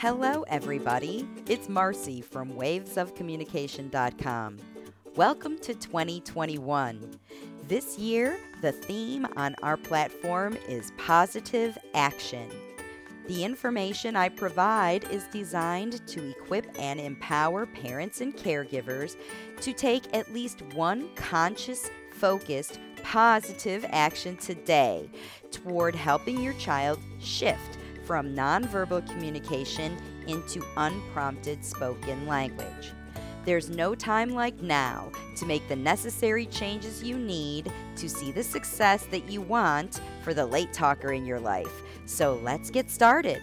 Hello, everybody. It's Marcy from wavesofcommunication.com. Welcome to 2021. This year, the theme on our platform is positive action. The information I provide is designed to equip and empower parents and caregivers to take at least one conscious, focused, positive action today toward helping your child shift from nonverbal communication into unprompted spoken language. There's no time like now to make the necessary changes you need to see the success that you want for the late talker in your life. So let's get started.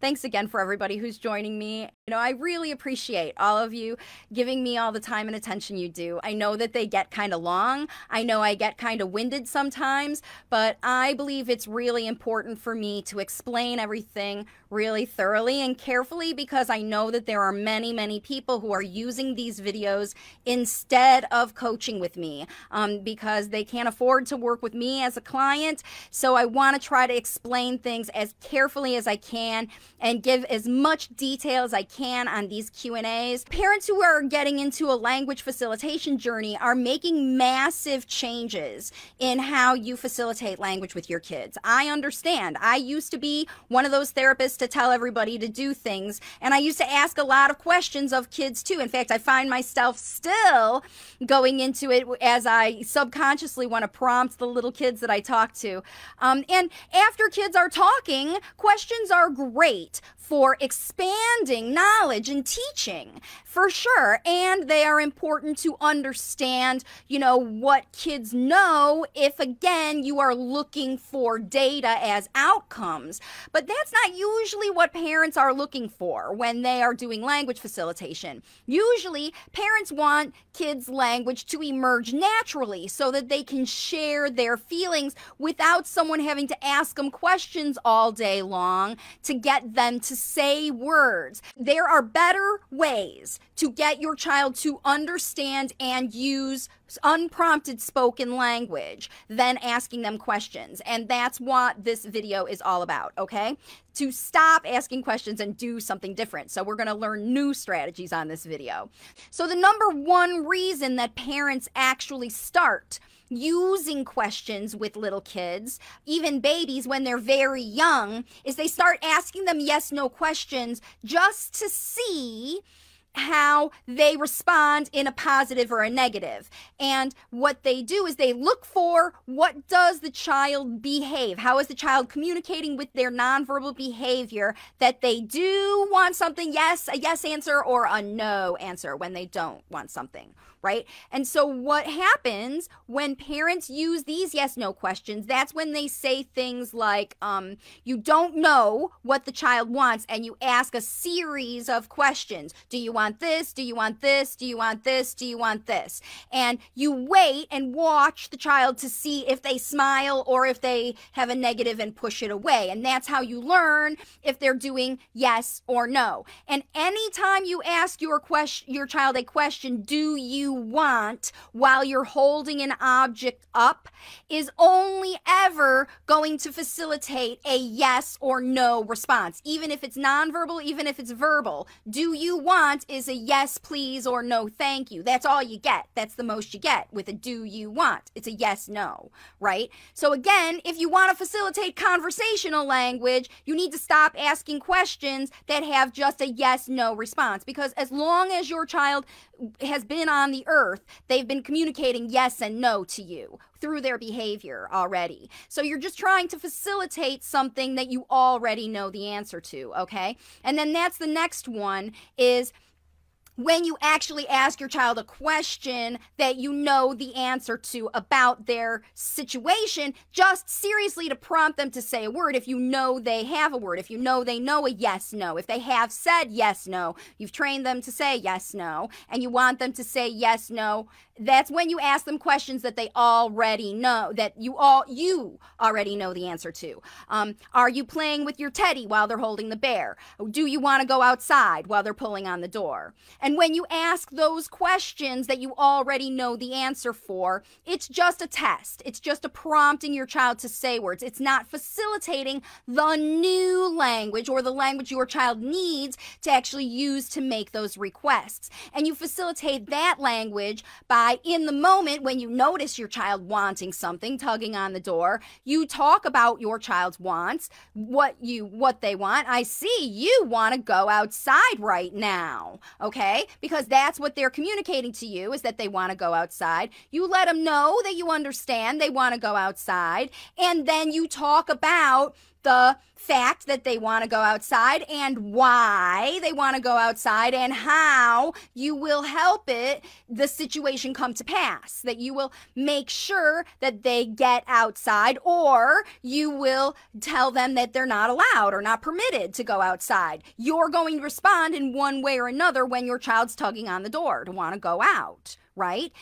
Thanks again for everybody who's joining me. You know, I really appreciate all of you giving me all the time and attention you do. I know that they get kind of long. I know I get kind of winded sometimes, but I believe it's really important for me to explain everything really thoroughly and carefully because I know that there are many, many people who are using these videos instead of coaching with me um, because they can't afford to work with me as a client. So I want to try to explain things as carefully as I can and give as much detail as I can on these Q&As. Parents who are getting into a language facilitation journey are making massive changes in how you facilitate language with your kids. I understand. I used to be one of those therapists to tell everybody to do things, and I used to ask a lot of questions of kids too. In fact, I find myself still going into it as I subconsciously want to prompt the little kids that I talk to. Um, and after kids are talking, questions are great for expanding knowledge and teaching for sure. And they are important to understand you know what kids know if again you are looking for data as outcomes. But that's not usually what parents are looking for when they are doing language facilitation. Usually parents want kids language to emerge naturally so that they can share their feelings without someone having to ask them questions all day long to get them to say words. There are better ways to get your child to understand and use unprompted spoken language than asking them questions. And that's what this video is all about, okay? To stop asking questions and do something different. So we're going to learn new strategies on this video. So the number one reason that parents actually start using questions with little kids, even babies when they're very young, is they start asking them yes no questions just to see how they respond in a positive or a negative. And what they do is they look for what does the child behave? How is the child communicating with their nonverbal behavior that they do want something, yes, a yes answer or a no answer when they don't want something right? And so what happens when parents use these yes no questions, that's when they say things like, um, you don't know what the child wants, and you ask a series of questions. Do you want this? Do you want this? Do you want this? Do you want this? And you wait and watch the child to see if they smile or if they have a negative and push it away. And that's how you learn if they're doing yes or no. And anytime you ask your question your child a question, do you want while you're holding an object up is only ever going to facilitate a yes or no response, even if it's nonverbal, even if it's verbal. Do you want is a yes, please, or no, thank you. That's all you get. That's the most you get with a do you want. It's a yes, no, right? So, again, if you want to facilitate conversational language, you need to stop asking questions that have just a yes, no response because as long as your child has been on the earth, they've been communicating yes and no to you through their behavior already. So you're just trying to facilitate something that you already know the answer to, okay? And then that's the next one is when you actually ask your child a question that you know the answer to about their situation, just seriously to prompt them to say a word. If you know they have a word, if you know they know a yes, no, if they have said yes, no, you've trained them to say yes, no, and you want them to say yes, no that's when you ask them questions that they already know that you all you already know the answer to. Um, are you playing with your teddy while they're holding the bear? Do you want to go outside while they're pulling on the door? And when you ask those questions that you already know the answer for it's just a test. It's just a prompting your child to say words. It's not facilitating the new language or the language your child needs to actually use to make those requests. And you facilitate that language by in the moment when you notice your child wanting something, tugging on the door, you talk about your child's wants, what you what they want. I see you want to go outside right now. Okay? Because that's what they're communicating to you is that they want to go outside. You let them know that you understand they want to go outside, and then you talk about the fact that they want to go outside and why they want to go outside and how you will help it the situation come to pass that you will make sure that they get outside or you will tell them that they're not allowed or not permitted to go outside you're going to respond in one way or another when your child's tugging on the door to want to go out right?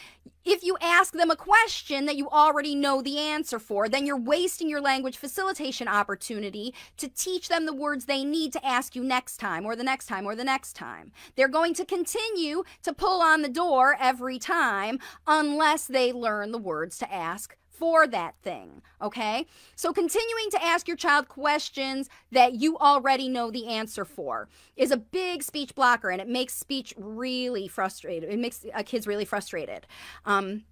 If you ask them a question that you already know the answer for, then you're wasting your language facilitation opportunity to teach them the words they need to ask you next time or the next time or the next time. They're going to continue to pull on the door every time unless they learn the words to ask for that thing. Okay? So continuing to ask your child questions that you already know the answer for is a big speech blocker and it makes speech really frustrated. It makes uh, kids really frustrated um,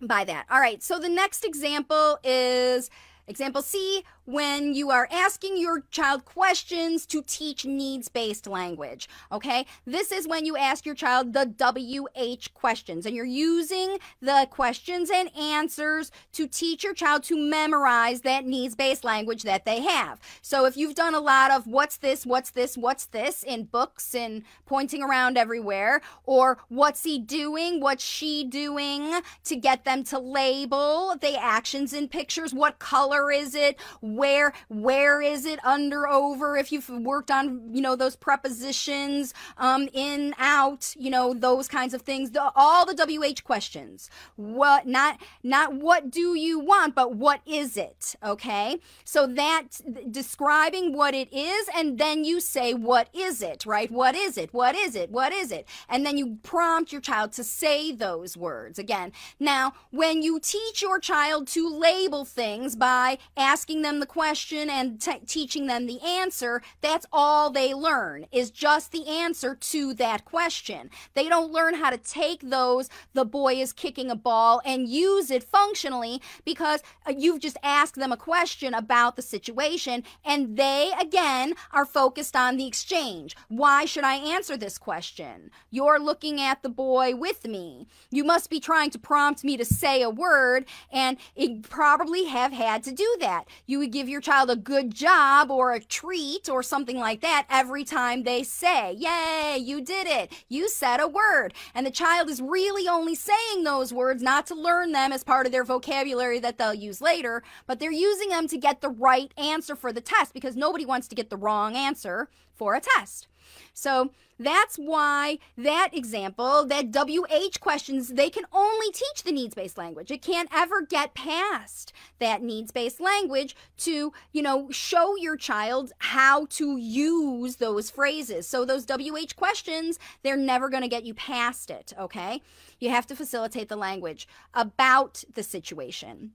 by that. All right. So the next example is example C when you are asking your child questions to teach needs based language. Okay, this is when you ask your child the WH questions and you're using the questions and answers to teach your child to memorize that needs based language that they have. So if you've done a lot of what's this, what's this, what's this in books and pointing around everywhere, or what's he doing, what's she doing to get them to label the actions in pictures, what color is it? where where is it under over? If you've worked on you know those prepositions um, in out you know those kinds of things the, all the wh questions. What not not what do you want but what is it? Okay? So that describing what it is and then you say what is it right? What is it? What is it? What is it? And then you prompt your child to say those words again. Now when you teach your child to label things by asking them the question and t- teaching them the answer, that's all they learn is just the answer to that question. They don't learn how to take those, the boy is kicking a ball, and use it functionally because uh, you've just asked them a question about the situation and they, again, are focused on the exchange. Why should I answer this question? You're looking at the boy with me. You must be trying to prompt me to say a word, and it probably have had to do that. You would give your child a good job or a treat or something like that every time they say, Yay, you did it. You said a word. And the child is really only saying those words not to learn them as part of their vocabulary that they'll use later, but they're using them to get the right answer for the test because nobody wants to get the wrong answer for a test. So that's why that example, that WH questions, they can only teach the needs based language. It can't ever get past that needs based language to, you know, show your child how to use those phrases. So those WH questions, they're never going to get you past it, okay? You have to facilitate the language about the situation.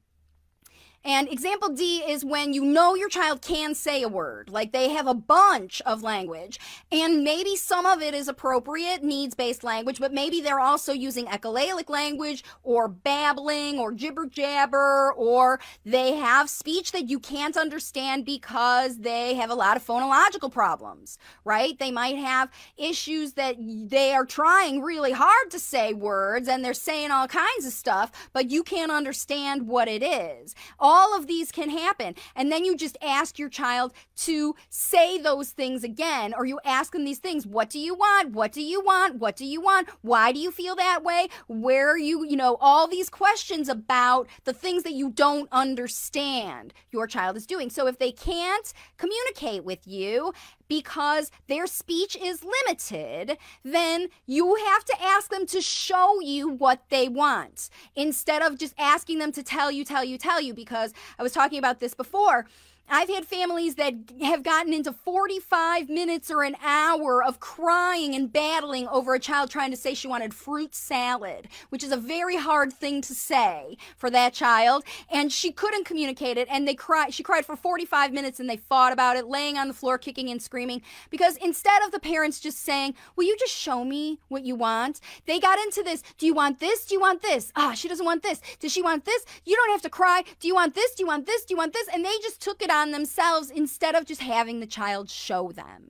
And example D is when you know your child can say a word, like they have a bunch of language, and maybe some of it is appropriate needs based language, but maybe they're also using echolalic language or babbling or jibber jabber, or they have speech that you can't understand because they have a lot of phonological problems, right? They might have issues that they are trying really hard to say words and they're saying all kinds of stuff, but you can't understand what it is All of these can happen. And then you just ask your child to say those things again, or you ask them these things. What do you want? What do you want? What do you want? Why do you feel that way? Where are you, you know, all these questions about the things that you don't understand your child is doing. So if they can't communicate with you because their speech is limited, then you have to ask them to show you what they want instead of just asking them to tell you, tell you, tell you. Because I was talking about this before. I've had families that have gotten into 45 minutes or an hour of crying and battling over a child trying to say she wanted fruit salad, which is a very hard thing to say for that child. And she couldn't communicate it. And they cried. She cried for 45 minutes and they fought about it, laying on the floor, kicking and screaming. Because instead of the parents just saying, Will you just show me what you want? They got into this. Do you want this? Do you want this? Ah, she doesn't want this. Does she want this? You don't have to cry. Do you want this? Do you want this? Do you want this? And they just took it on themselves instead of just having the child show them.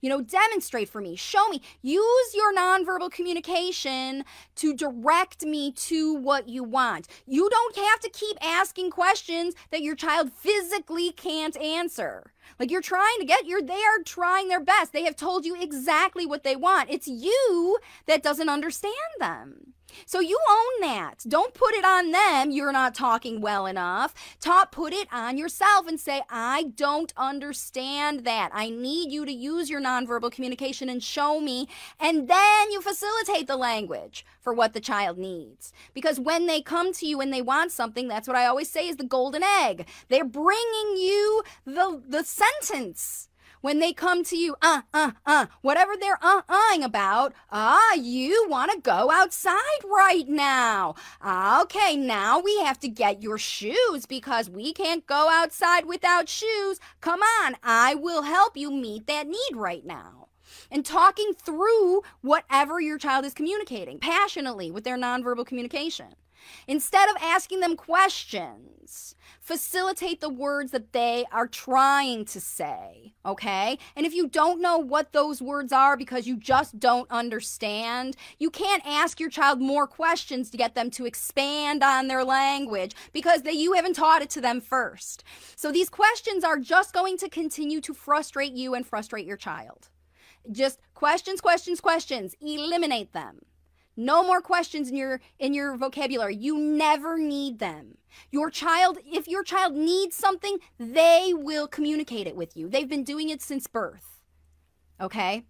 You know, demonstrate for me, show me, use your nonverbal communication to direct me to what you want. You don't have to keep asking questions that your child physically can't answer. Like you're trying to get your they are trying their best. They have told you exactly what they want. It's you that doesn't understand them. So you own that. Don't put it on them. You're not talking well enough. Talk, put it on yourself and say, I don't understand that. I need you to use your nonverbal communication and show me. And then you facilitate the language for what the child needs. Because when they come to you and they want something, that's what I always say is the golden egg. They're bringing you the, the sentence when they come to you, uh, uh, uh, whatever they're uh, uhing about, ah, you want to go outside right now. Okay, now we have to get your shoes because we can't go outside without shoes. Come on, I will help you meet that need right now and talking through whatever your child is communicating passionately with their nonverbal communication. Instead of asking them questions, facilitate the words that they are trying to say, okay? And if you don't know what those words are because you just don't understand, you can't ask your child more questions to get them to expand on their language because they, you haven't taught it to them first. So these questions are just going to continue to frustrate you and frustrate your child. Just questions, questions, questions. Eliminate them. No more questions in your in your vocabulary. You never need them. Your child, if your child needs something, they will communicate it with you. They've been doing it since birth. Okay?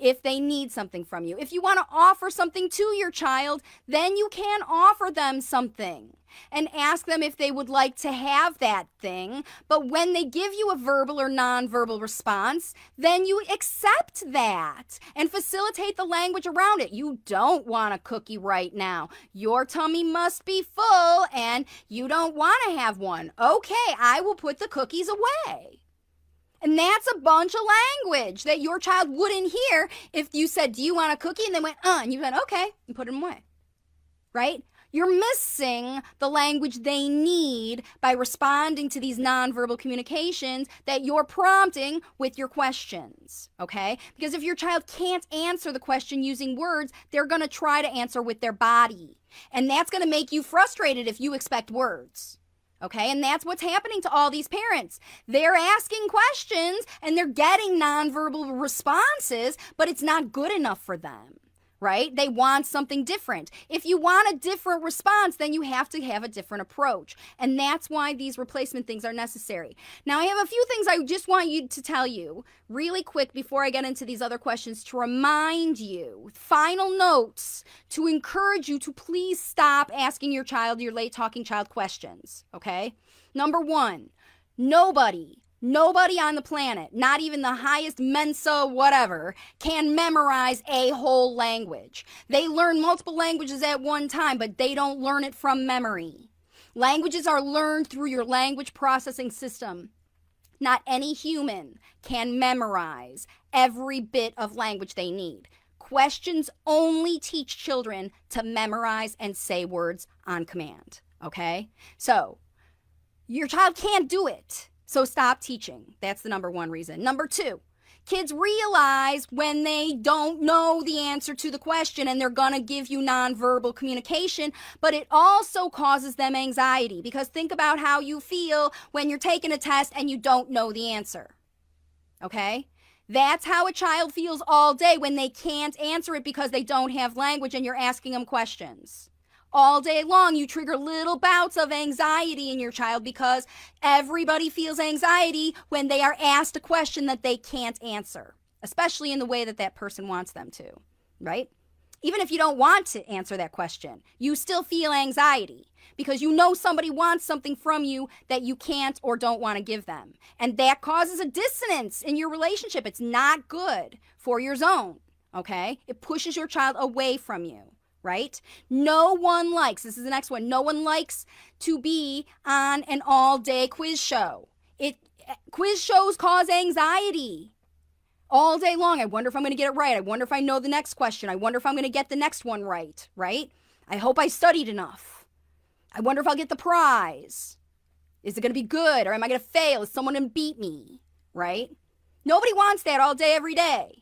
If they need something from you. If you want to offer something to your child, then you can offer them something and ask them if they would like to have that thing. But when they give you a verbal or nonverbal response, then you accept that and facilitate the language around it. You don't want a cookie right now. Your tummy must be full and you don't want to have one. Okay, I will put the cookies away. And that's a bunch of language that your child wouldn't hear if you said, Do you want a cookie? And they went, Uh, and you went, Okay, and put them away. Right? You're missing the language they need by responding to these nonverbal communications that you're prompting with your questions. Okay? Because if your child can't answer the question using words, they're going to try to answer with their body. And that's going to make you frustrated if you expect words. Okay, and that's what's happening to all these parents. They're asking questions and they're getting nonverbal responses, but it's not good enough for them right? They want something different. If you want a different response, then you have to have a different approach. And that's why these replacement things are necessary. Now, I have a few things I just want you to tell you really quick before I get into these other questions to remind you, final notes to encourage you to please stop asking your child, your late talking child questions, okay? Number one, nobody Nobody on the planet, not even the highest Mensa whatever, can memorize a whole language. They learn multiple languages at one time, but they don't learn it from memory. Languages are learned through your language processing system. Not any human can memorize every bit of language they need. Questions only teach children to memorize and say words on command. Okay? So, your child can't do it. So stop teaching. That's the number one reason. Number two, Kids realize when they don't know the answer to the question and they're going to give you nonverbal communication, but it also causes them anxiety because think about how you feel when you're taking a test and you don't know the answer. Okay? That's how a child feels all day when they can't answer it because they don't have language and you're asking them questions all day long you trigger little bouts of anxiety in your child because everybody feels anxiety when they are asked a question that they can't answer especially in the way that that person wants them to right? Even if you don't want to answer that question you still feel anxiety because you know somebody wants something from you that you can't or don't want to give them and that causes a dissonance in your relationship. It's not good for your zone okay? It pushes your child away from you right? No one likes, this is the next one, no one likes to be on an all day quiz show. It quiz shows cause anxiety all day long. I wonder if I'm going to get it right. I wonder if I know the next question. I wonder if I'm going to get the next one right, right? I hope I studied enough. I wonder if I'll get the prize. Is it going to be good or am I going to fail? Is someone going to beat me, right? Nobody wants that all day, every day.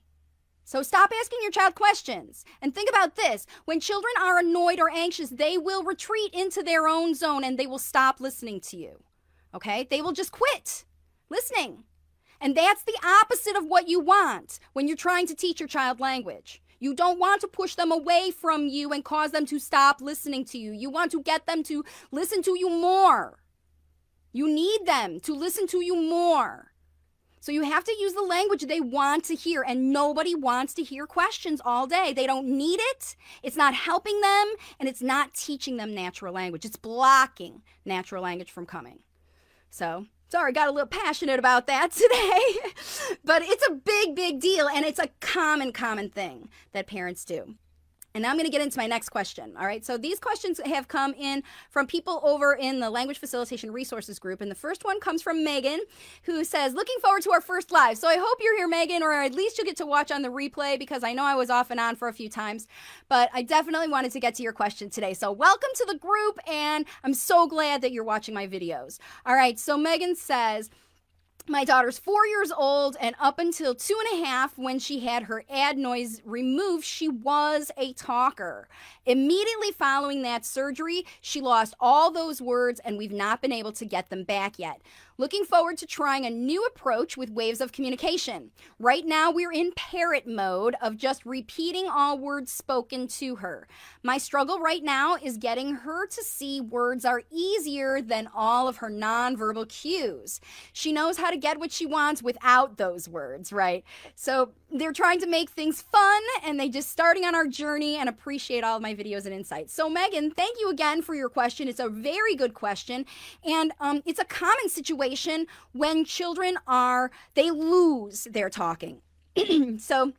So stop asking your child questions. And think about this when children are annoyed or anxious, they will retreat into their own zone and they will stop listening to you. Okay? They will just quit listening. And that's the opposite of what you want when you're trying to teach your child language. You don't want to push them away from you and cause them to stop listening to you. You want to get them to listen to you more. You need them to listen to you more. So you have to use the language they want to hear, and nobody wants to hear questions all day. They don't need it. It's not helping them, and it's not teaching them natural language. It's blocking natural language from coming. So, sorry, got a little passionate about that today, but it's a big, big deal, and it's a common, common thing that parents do. And now I'm going to get into my next question. All right. So these questions have come in from people over in the Language Facilitation Resources Group. And the first one comes from Megan, who says, Looking forward to our first live. So I hope you're here, Megan, or at least you'll get to watch on the replay because I know I was off and on for a few times. But I definitely wanted to get to your question today. So welcome to the group. And I'm so glad that you're watching my videos. All right. So Megan says, my daughter's four years old, and up until two and a half, when she had her adenoids removed, she was a talker. Immediately following that surgery, she lost all those words, and we've not been able to get them back yet. Looking forward to trying a new approach with waves of communication. Right now, we're in parrot mode of just repeating all words spoken to her. My struggle right now is getting her to see words are easier than all of her nonverbal cues. She knows how to get what she wants without those words, right? So they're trying to make things fun and they just starting on our journey and appreciate all of my videos and insights. So Megan, thank you again for your question. It's a very good question. And um, it's a common situation when children are, they lose their talking. so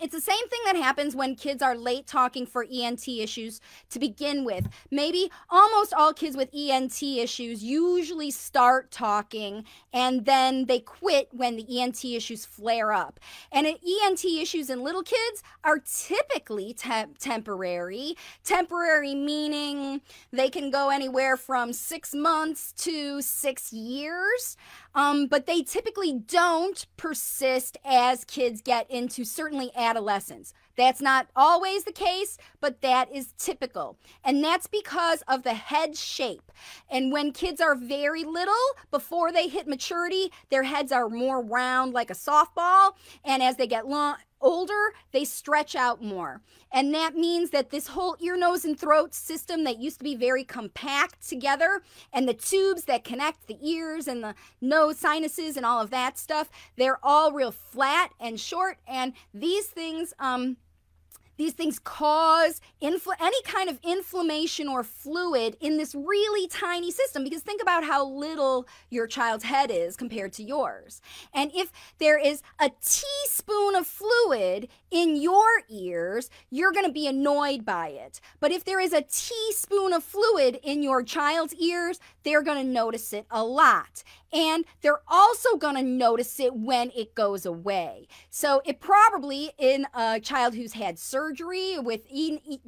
it's the same thing that happens when kids are late talking for ENT issues to begin with. Maybe almost all kids with ENT issues usually start talking and then they quit when the ENT issues flare up. And ENT issues in little kids are typically te- temporary. Temporary meaning they can go anywhere from six months to six years. Um, but they typically don't persist as kids get into certainly adolescence. That's not always the case, but that is typical. And that's because of the head shape. And when kids are very little, before they hit maturity, their heads are more round like a softball. And as they get long, older, they stretch out more. And that means that this whole ear, nose, and throat system that used to be very compact together, and the tubes that connect the ears and the nose sinuses and all of that stuff, they're all real flat and short. And these things, um, these things cause infl- any kind of inflammation or fluid in this really tiny system because think about how little your child's head is compared to yours. And if there is a teaspoon of fluid in your ears, you're going to be annoyed by it. But if there is a teaspoon of fluid in your child's ears, they're going to notice it a lot. And they're also going to notice it when it goes away. So, it probably in a child who's had surgery with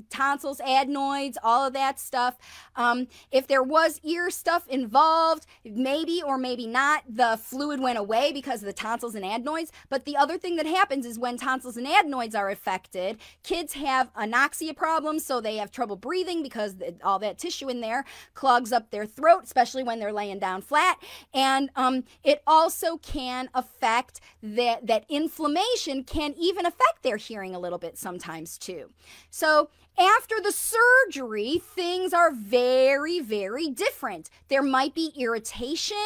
tonsils, adenoids, all of that stuff, um, if there was ear stuff involved, maybe or maybe not, the fluid went away because of the tonsils and adenoids. But the other thing that happens is when tonsils and adenoids are affected, kids have anoxia problems, so they have trouble breathing because all that tissue in there clogs up their throat, especially when they're laying down flat. And um, it also can affect that, that inflammation can even affect their hearing a little bit sometimes too. So after the surgery, things are very, very different. There might be irritation,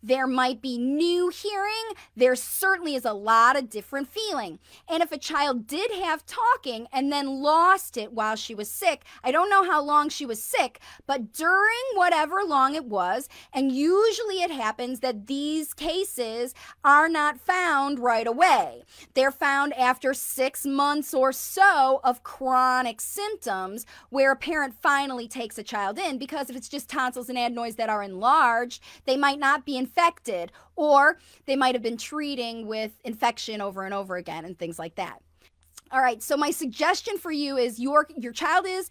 there might be new hearing, there certainly is a lot of different feeling. And if a child did have talking and then lost it while she was sick, I don't know how long she was sick, but during whatever long it was, and usually it happens that these cases are not found right away. They're found after six months or so of chronic symptoms symptoms where a parent finally takes a child in because if it's just tonsils and adenoids that are enlarged, they might not be infected or they might have been treating with infection over and over again and things like that. All right, so my suggestion for you is your your child is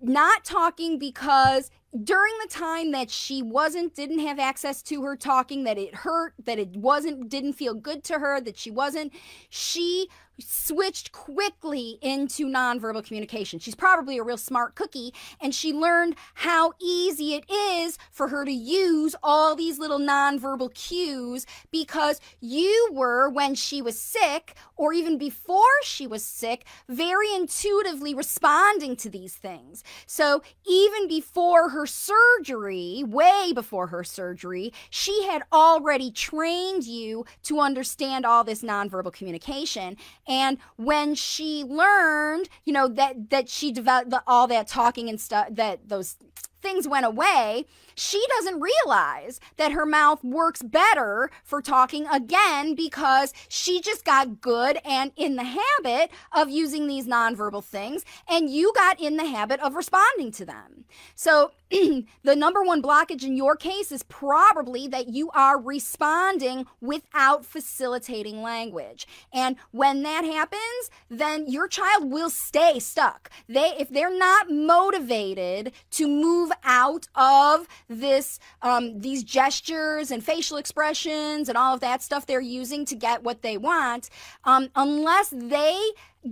not talking because during the time that she wasn't didn't have access to her talking that it hurt that it wasn't didn't feel good to her that she wasn't she switched quickly into nonverbal communication. She's probably a real smart cookie, and she learned how easy it is for her to use all these little nonverbal cues because you were, when she was sick, or even before she was sick, very intuitively responding to these things. So even before her surgery, way before her surgery, she had already trained you to understand all this nonverbal communication and when she learned, you know, that that she developed the, all that talking and stuff, that those things went away, she doesn't realize that her mouth works better for talking again because she just got good and in the habit of using these nonverbal things, and you got in the habit of responding to them. So, the number one blockage in your case is probably that you are responding without facilitating language. And when that happens, then your child will stay stuck. They if they're not motivated to move out of this um, these gestures and facial expressions and all of that stuff they're using to get what they want um, unless they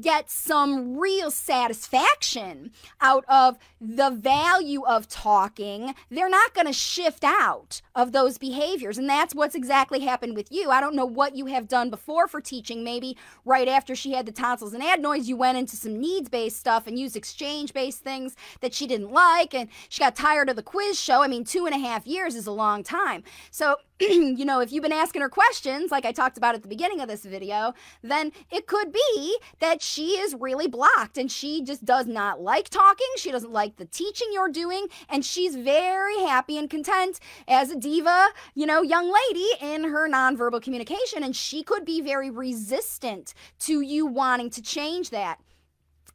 get some real satisfaction out of the value of talking, they're not going to shift out of those behaviors. And that's what's exactly happened with you. I don't know what you have done before for teaching. Maybe right after she had the tonsils and adenoids, you went into some needs based stuff and used exchange based things that she didn't like. And she got tired of the quiz show. I mean, two and a half years is a long time. So, you know, if you've been asking her questions, like I talked about at the beginning of this video, then it could be that she is really blocked and she just does not like talking. She doesn't like the teaching you're doing. And she's very happy and content as a diva, you know, young lady in her nonverbal communication. And she could be very resistant to you wanting to change that.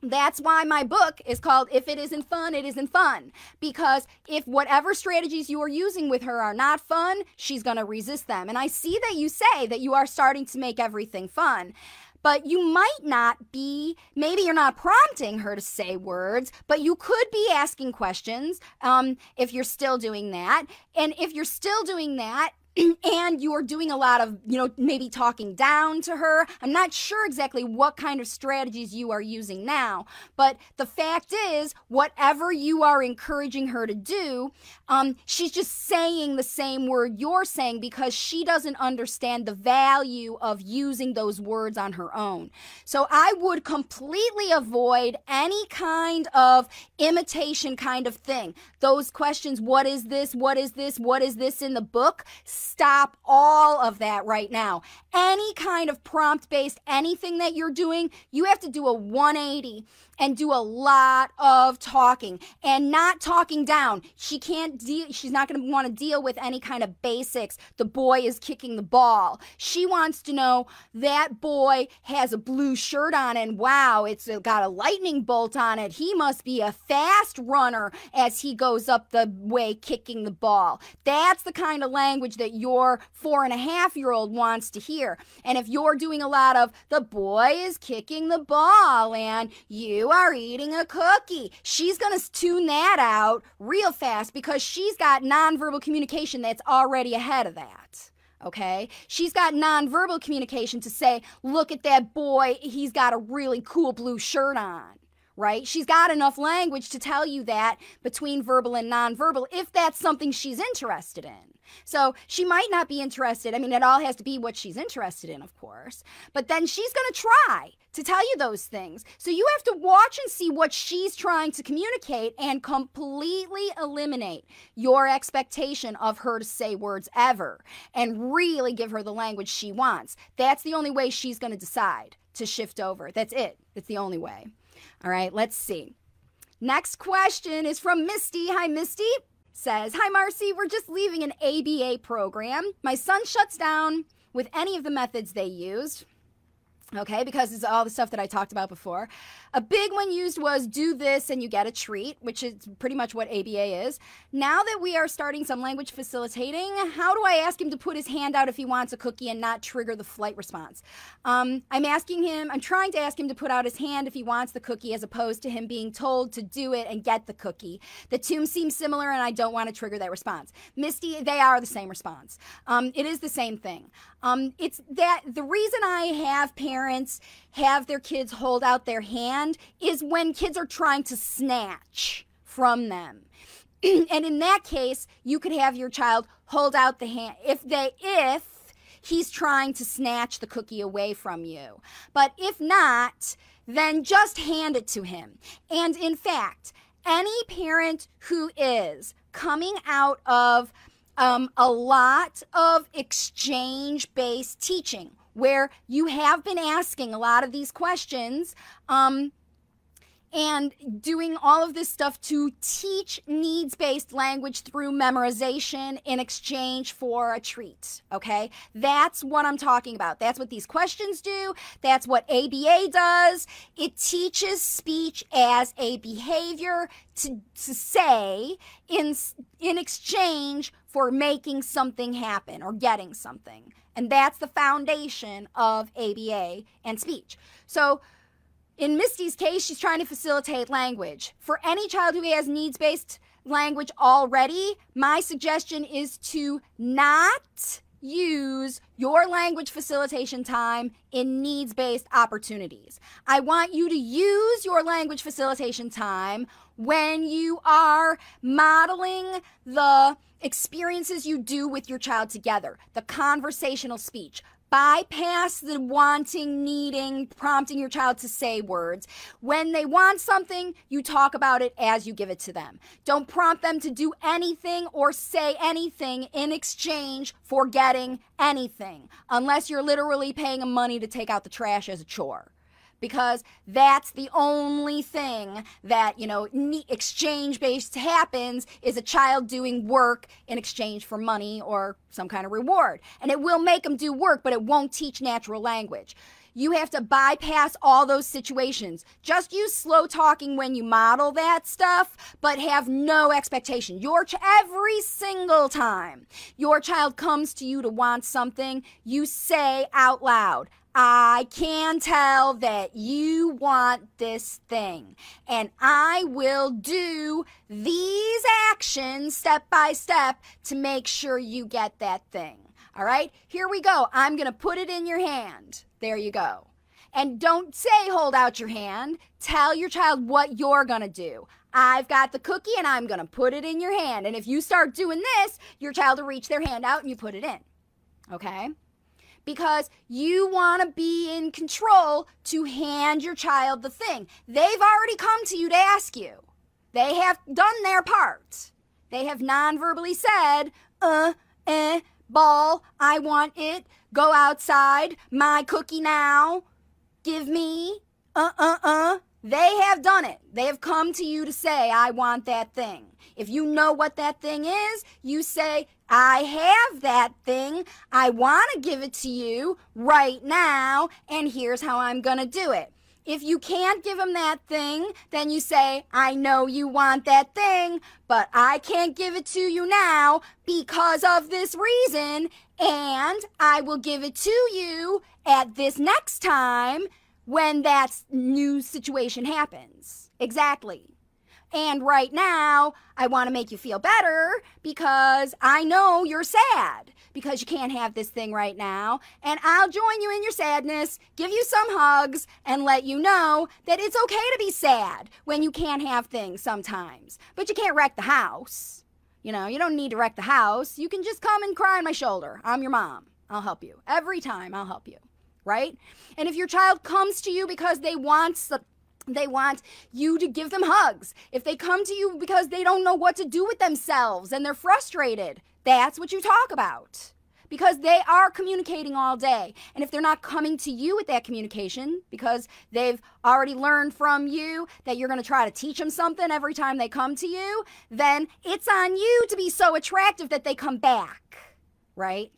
That's why my book is called If It Isn't Fun, It Isn't Fun. Because if whatever strategies you are using with her are not fun, she's going to resist them. And I see that you say that you are starting to make everything fun but you might not be, maybe you're not prompting her to say words, but you could be asking questions um, if you're still doing that. And if you're still doing that, and you're doing a lot of, you know, maybe talking down to her. I'm not sure exactly what kind of strategies you are using now, but the fact is, whatever you are encouraging her to do, um, she's just saying the same word you're saying because she doesn't understand the value of using those words on her own. So I would completely avoid any kind of imitation kind of thing. Those questions, what is this? What is this? What is this in the book? Stop all of that right now. Any kind of prompt based anything that you're doing, you have to do a 180 and do a lot of talking and not talking down. She can't deal, she's not going to want to deal with any kind of basics. The boy is kicking the ball. She wants to know that boy has a blue shirt on and wow, it's uh, got a lightning bolt on it. He must be a fast runner as he goes up the way kicking the ball. That's the kind of language that your four and a half year old wants to hear. And if you're doing a lot of the boy is kicking the ball and you are eating a cookie. She's going to tune that out real fast because she's got nonverbal communication that's already ahead of that. Okay. She's got nonverbal communication to say, look at that boy. He's got a really cool blue shirt on right? She's got enough language to tell you that between verbal and nonverbal if that's something she's interested in. So she might not be interested. I mean, it all has to be what she's interested in, of course. But then she's going to try to tell you those things. So you have to watch and see what she's trying to communicate and completely eliminate your expectation of her to say words ever and really give her the language she wants. That's the only way she's going to decide to shift over. That's it. It's the only way. All right, let's see. Next question is from Misty. Hi, Misty says, Hi, Marcy. We're just leaving an ABA program. My son shuts down with any of the methods they used okay because it's all the stuff that i talked about before a big one used was do this and you get a treat which is pretty much what aba is. Now that we are starting some language facilitating how do i ask him to put his hand out if he wants a cookie and not trigger the flight response? Um, i'm asking him i'm trying to ask him to put out his hand if he wants the cookie as opposed to him being told to do it and get the cookie. The two seem similar and i don't want to trigger that response. Misty they are the same response. Um, it is the same thing. Um, it's that the reason I have parents have their kids hold out their hand is when kids are trying to snatch from them. and in that case, you could have your child hold out the hand if they if he's trying to snatch the cookie away from you. But if not, then just hand it to him. And in fact, any parent who is coming out of um, a lot of exchange based teaching where you have been asking a lot of these questions um, and doing all of this stuff to teach needs based language through memorization in exchange for a treat. Okay? That's what I'm talking about. That's what these questions do. That's what ABA does. It teaches speech as a behavior to, to say in, in exchange for making something happen or getting something. And that's the foundation of ABA and speech. So, in Misty's case, she's trying to facilitate language. For any child who has needs based language already, my suggestion is to not use your language facilitation time in needs based opportunities. I want you to use your language facilitation time when you are modeling the experiences you do with your child together, the conversational speech, bypass the wanting, needing, prompting your child to say words. When they want something, you talk about it as you give it to them. Don't prompt them to do anything or say anything in exchange for getting anything, unless you're literally paying them money to take out the trash as a chore because that's the only thing that you know exchange based happens is a child doing work in exchange for money or some kind of reward and it will make them do work but it won't teach natural language you have to bypass all those situations. Just use slow talking when you model that stuff, but have no expectation. Your ch- every single time your child comes to you to want something, you say out loud, I can tell that you want this thing, and I will do these actions step by step to make sure you get that thing. All right, here we go. I'm going to put it in your hand. There you go. And don't say, hold out your hand. Tell your child what you're going to do. I've got the cookie and I'm going to put it in your hand. And if you start doing this, your child will reach their hand out and you put it in. Okay? Because you want to be in control to hand your child the thing. They've already come to you to ask you. They have done their part. They have non verbally said, uh, eh, ball, I want it, go outside, my cookie now, give me, uh uh uh. They have done it. They have come to you to say, I want that thing. If you know what that thing is, you say, I have that thing. I want to give it to you right now, and here's how I'm going to do it. If you can't give them that thing, then you say, I know you want that thing, but I can't give it to you now because of this reason, and I will give it to you at this next time when that new situation happens. Exactly. And right now, I want to make you feel better because I know you're sad because you can't have this thing right now. And I'll join you in your sadness, give you some hugs, and let you know that it's okay to be sad when you can't have things sometimes. But you can't wreck the house. You know, you don't need to wreck the house. You can just come and cry on my shoulder. I'm your mom. I'll help you. Every time, I'll help you. Right? And if your child comes to you because they want they want you to give them hugs. If they come to you because they don't know what to do with themselves and they're frustrated, that's what you talk about. Because they are communicating all day. And if they're not coming to you with that communication because they've already learned from you that you're going to try to teach them something every time they come to you, then it's on you to be so attractive that they come back, right?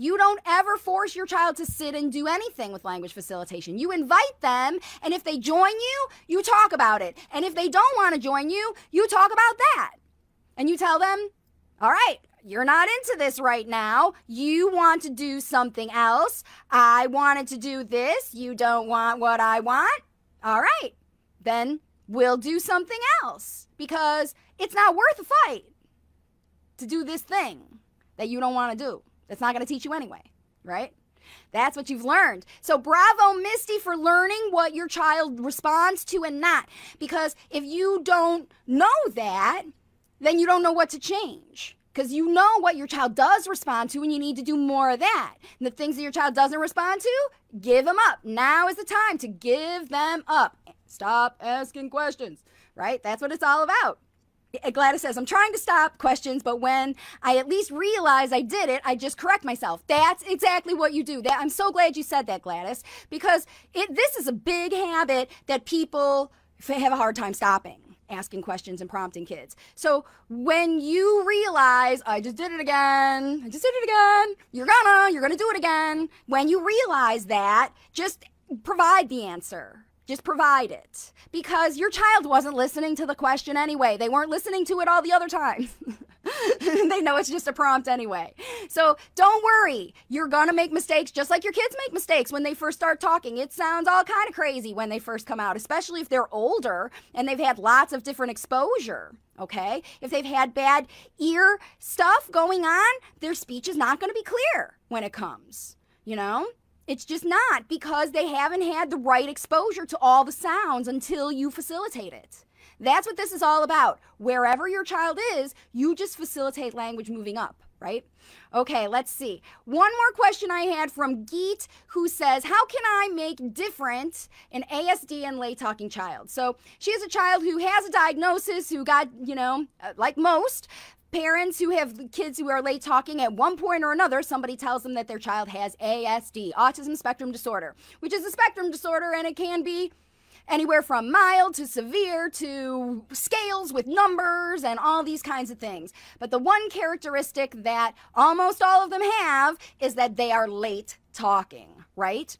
You don't ever force your child to sit and do anything with language facilitation. You invite them, and if they join you, you talk about it. And if they don't want to join you, you talk about that. And you tell them, all right, you're not into this right now. You want to do something else. I wanted to do this. You don't want what I want. All right, then we'll do something else because it's not worth a fight to do this thing that you don't want to do. That's not going to teach you anyway, right? That's what you've learned. So, bravo, Misty, for learning what your child responds to and not. Because if you don't know that, then you don't know what to change. Because you know what your child does respond to, and you need to do more of that. And the things that your child doesn't respond to, give them up. Now is the time to give them up. Stop asking questions, right? That's what it's all about. Gladys says, I'm trying to stop questions, but when I at least realize I did it, I just correct myself. That's exactly what you do. That I'm so glad you said that, Gladys, because it, this is a big habit that people have a hard time stopping asking questions and prompting kids. So when you realize, I just did it again, I just did it again, you're gonna, you're gonna do it again. When you realize that, just provide the answer just provide it. Because your child wasn't listening to the question anyway. They weren't listening to it all the other times. they know it's just a prompt anyway. So don't worry. You're going to make mistakes just like your kids make mistakes when they first start talking. It sounds all kind of crazy when they first come out, especially if they're older and they've had lots of different exposure. Okay? If they've had bad ear stuff going on, their speech is not going to be clear when it comes. You know? It's just not because they haven't had the right exposure to all the sounds until you facilitate it. That's what this is all about. Wherever your child is, you just facilitate language moving up, right? Okay, let's see. One more question I had from Geet who says, How can I make different an ASD and late talking child? So she has a child who has a diagnosis, who got, you know, uh, like most, parents who have kids who are late talking at one point or another somebody tells them that their child has ASD autism spectrum disorder which is a spectrum disorder and it can be anywhere from mild to severe to scales with numbers and all these kinds of things. But the one characteristic that almost all of them have is that they are late talking right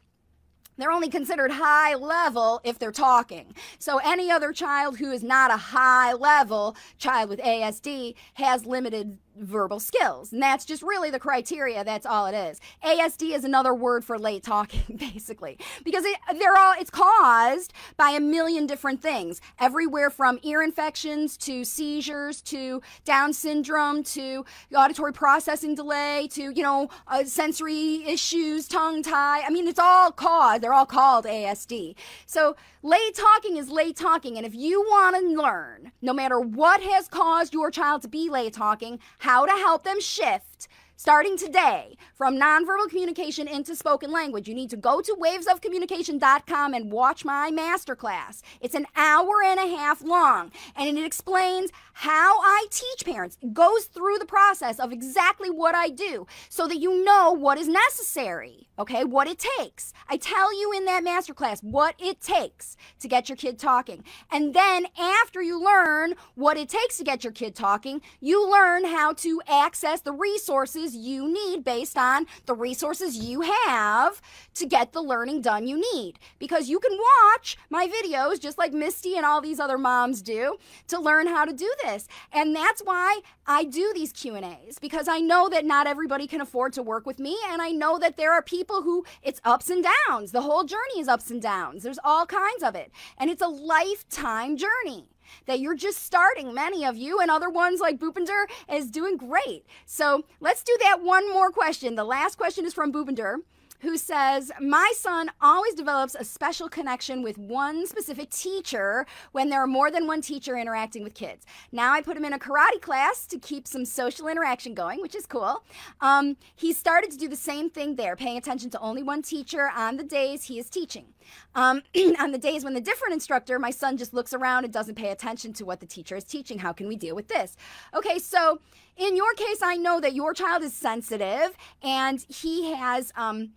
they're only considered high level if they're talking. So any other child who is not a high level child with ASD has limited verbal skills. And that's just really the criteria. That's all it is. ASD is another word for late talking, basically, because it, they're all, it's caused by a million different things, everywhere from ear infections to seizures to Down syndrome to auditory processing delay to, you know, uh, sensory issues, tongue tie. I mean, it's all caused, they're all called ASD. So late talking is late talking. And if you want to learn, no matter what has caused your child to be late talking, how to help them shift starting today from nonverbal communication into spoken language, you need to go to wavesofcommunication.com and watch my masterclass. It's an hour and a half long and it explains how I teach parents. It goes through the process of exactly what I do so that you know what is necessary, okay? What it takes. I tell you in that masterclass what it takes to get your kid talking. And then after you learn what it takes to get your kid talking, you learn how to access the resources you need based on the resources you have to get the learning done you need. Because you can watch my videos just like Misty and all these other moms do to learn how to do this. And that's why I do these Q&As because I know that not everybody can afford to work with me and I know that there are people who it's ups and downs. The whole journey is ups and downs. There's all kinds of it. And it's a lifetime journey that you're just starting, many of you, and other ones like Bhupinder is doing great. So let's do that one more question. The last question is from Bhupinder who says, My son always develops a special connection with one specific teacher when there are more than one teacher interacting with kids. Now I put him in a karate class to keep some social interaction going, which is cool. Um, he started to do the same thing there, paying attention to only one teacher on the days he is teaching. Um, on the days when the different instructor, my son just looks around and doesn't pay attention to what the teacher is teaching. How can we deal with this? Okay, so in your case, I know that your child is sensitive and he has. Um,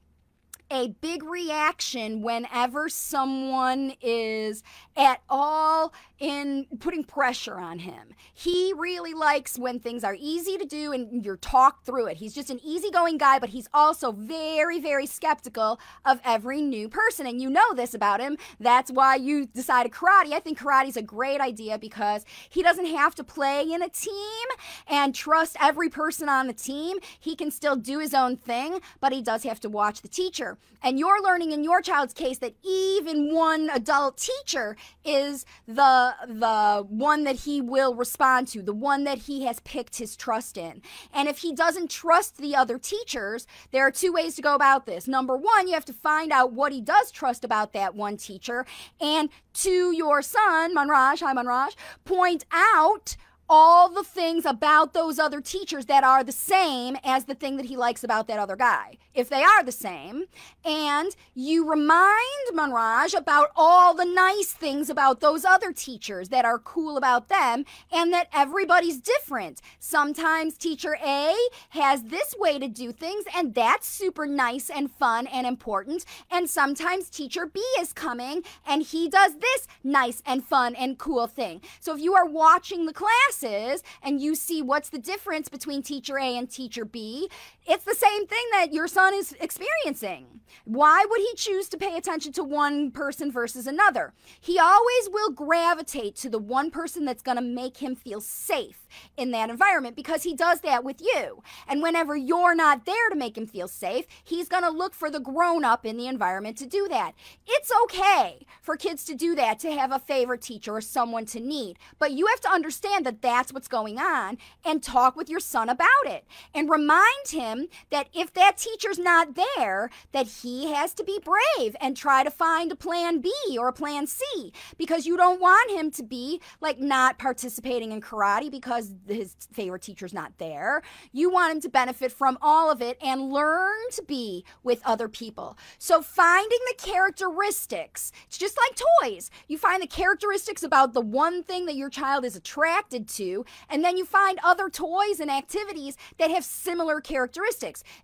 a big reaction whenever someone is at all in putting pressure on him. He really likes when things are easy to do and you're talked through it. He's just an easygoing guy, but he's also very, very skeptical of every new person. And you know this about him. That's why you decided karate. I think karate is a great idea because he doesn't have to play in a team and trust every person on the team. He can still do his own thing, but he does have to watch the teacher. And you're learning in your child's case that even one adult teacher is the the one that he will respond to, the one that he has picked his trust in. And if he doesn't trust the other teachers, there are two ways to go about this. Number one, you have to find out what he does trust about that one teacher, and to your son, Manraj, hi Manraj, point out all the things about those other teachers that are the same as the thing that he likes about that other guy, if they are the same. And you remind Manraj about all the nice things about those other teachers that are cool about them and that everybody's different. Sometimes teacher A has this way to do things, and that's super nice and fun and important. And sometimes teacher B is coming and he does this nice and fun and cool thing. So if you are watching the class, classes and you see what's the difference between teacher A and teacher B, it's the same thing that your son is experiencing. Why would he choose to pay attention to one person versus another? He always will gravitate to the one person that's going to make him feel safe in that environment because he does that with you. And whenever you're not there to make him feel safe, he's going to look for the grown up in the environment to do that. It's okay for kids to do that, to have a favorite teacher or someone to need. But you have to understand that that's what's going on and talk with your son about it and remind him that if that teacher's not there, that he has to be brave and try to find a plan B or a plan C because you don't want him to be like not participating in karate because his favorite teacher's not there. You want him to benefit from all of it and learn to be with other people. So finding the characteristics, it's just like toys. You find the characteristics about the one thing that your child is attracted to, and then you find other toys and activities that have similar characteristics.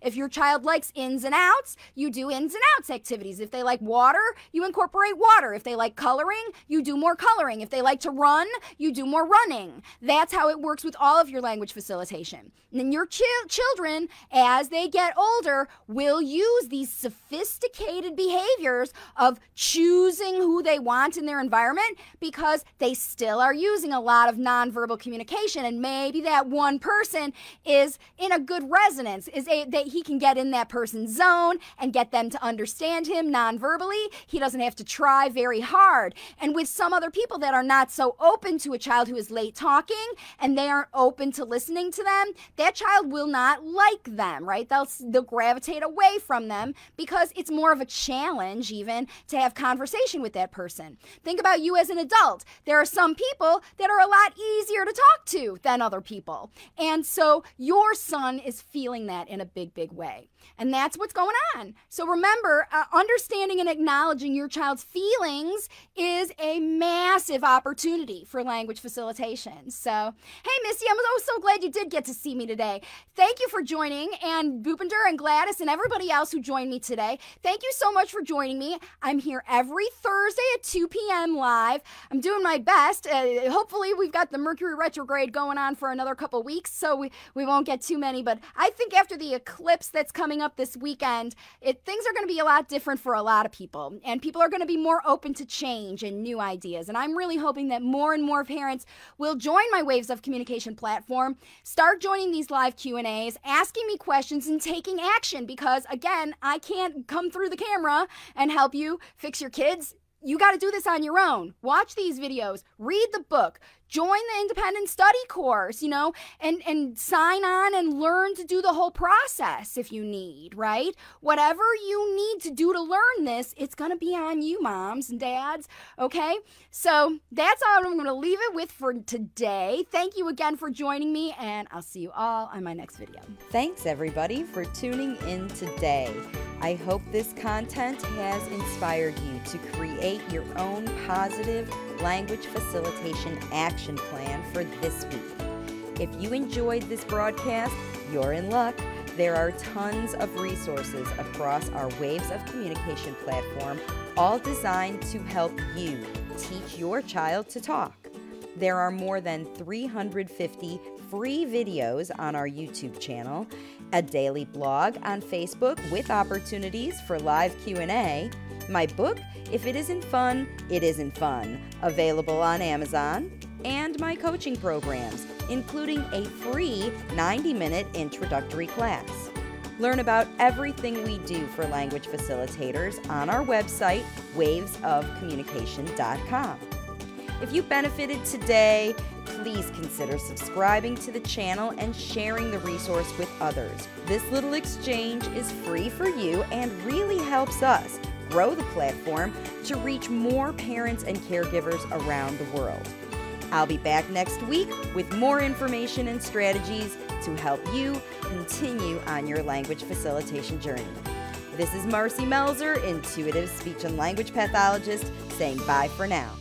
If your child likes ins and outs, you do ins and outs activities. If they like water, you incorporate water. If they like coloring, you do more coloring. If they like to run, you do more running. That's how it works with all of your language facilitation. And your ch- children, as they get older, will use these sophisticated behaviors of choosing who they want in their environment because they still are using a lot of nonverbal communication. And maybe that one person is in a good resonance, is a, that he can get in that person's zone and get them to understand him nonverbally. He doesn't have to try very hard. And with some other people that are not so open to a child who is late talking and they aren't open to listening to them, that child will not like them, right? They'll, they'll gravitate away from them because it's more of a challenge, even to have conversation with that person. Think about you as an adult. There are some people that are a lot easier to talk to than other people. And so your son is feeling that in a big, big way. And that's what's going on. So remember, uh, understanding and acknowledging your child's feelings is a massive opportunity for language facilitation. So, hey, Missy, I'm oh so glad you did get to see me today. Thank you for joining, and Bhupinder and Gladys and everybody else who joined me today. Thank you so much for joining me. I'm here every Thursday at 2 p.m. live. I'm doing my best. Uh, hopefully, we've got the Mercury retrograde going on for another couple weeks, so we, we won't get too many. But I think after the eclipse that's coming up this weekend, it, things are going to be a lot different for a lot of people, and people are going to be more open to change and new ideas. And I'm really hoping that more and more parents will join my Waves of Communication platform, start joining these live Q&As, asking me questions and taking action because again, I can't come through the camera and help you fix your kids you got to do this on your own. Watch these videos, read the book, join the independent study course, you know, and and sign on and learn to do the whole process if you need, right? Whatever you need to do to learn this, it's going to be on you, moms and dads, okay? So, that's all I'm going to leave it with for today. Thank you again for joining me and I'll see you all on my next video. Thanks everybody for tuning in today. I hope this content has inspired you to create your own positive language facilitation action plan for this week. If you enjoyed this broadcast, you're in luck. There are tons of resources across our Waves of Communication platform, all designed to help you teach your child to talk. There are more than 350 free videos on our YouTube channel, a daily blog on Facebook with opportunities for live Q&A, my book, If It Isn't Fun, It Isn't Fun, available on Amazon, and my coaching programs, including a free 90 minute introductory class. Learn about everything we do for language facilitators on our website, wavesofcommunication.com. If you benefited today, please consider subscribing to the channel and sharing the resource with others. This little exchange is free for you and really helps us grow the platform to reach more parents and caregivers around the world. I'll be back next week with more information and strategies to help you continue on your language facilitation journey. This is Marcy Melzer, intuitive speech and language pathologist, saying bye for now.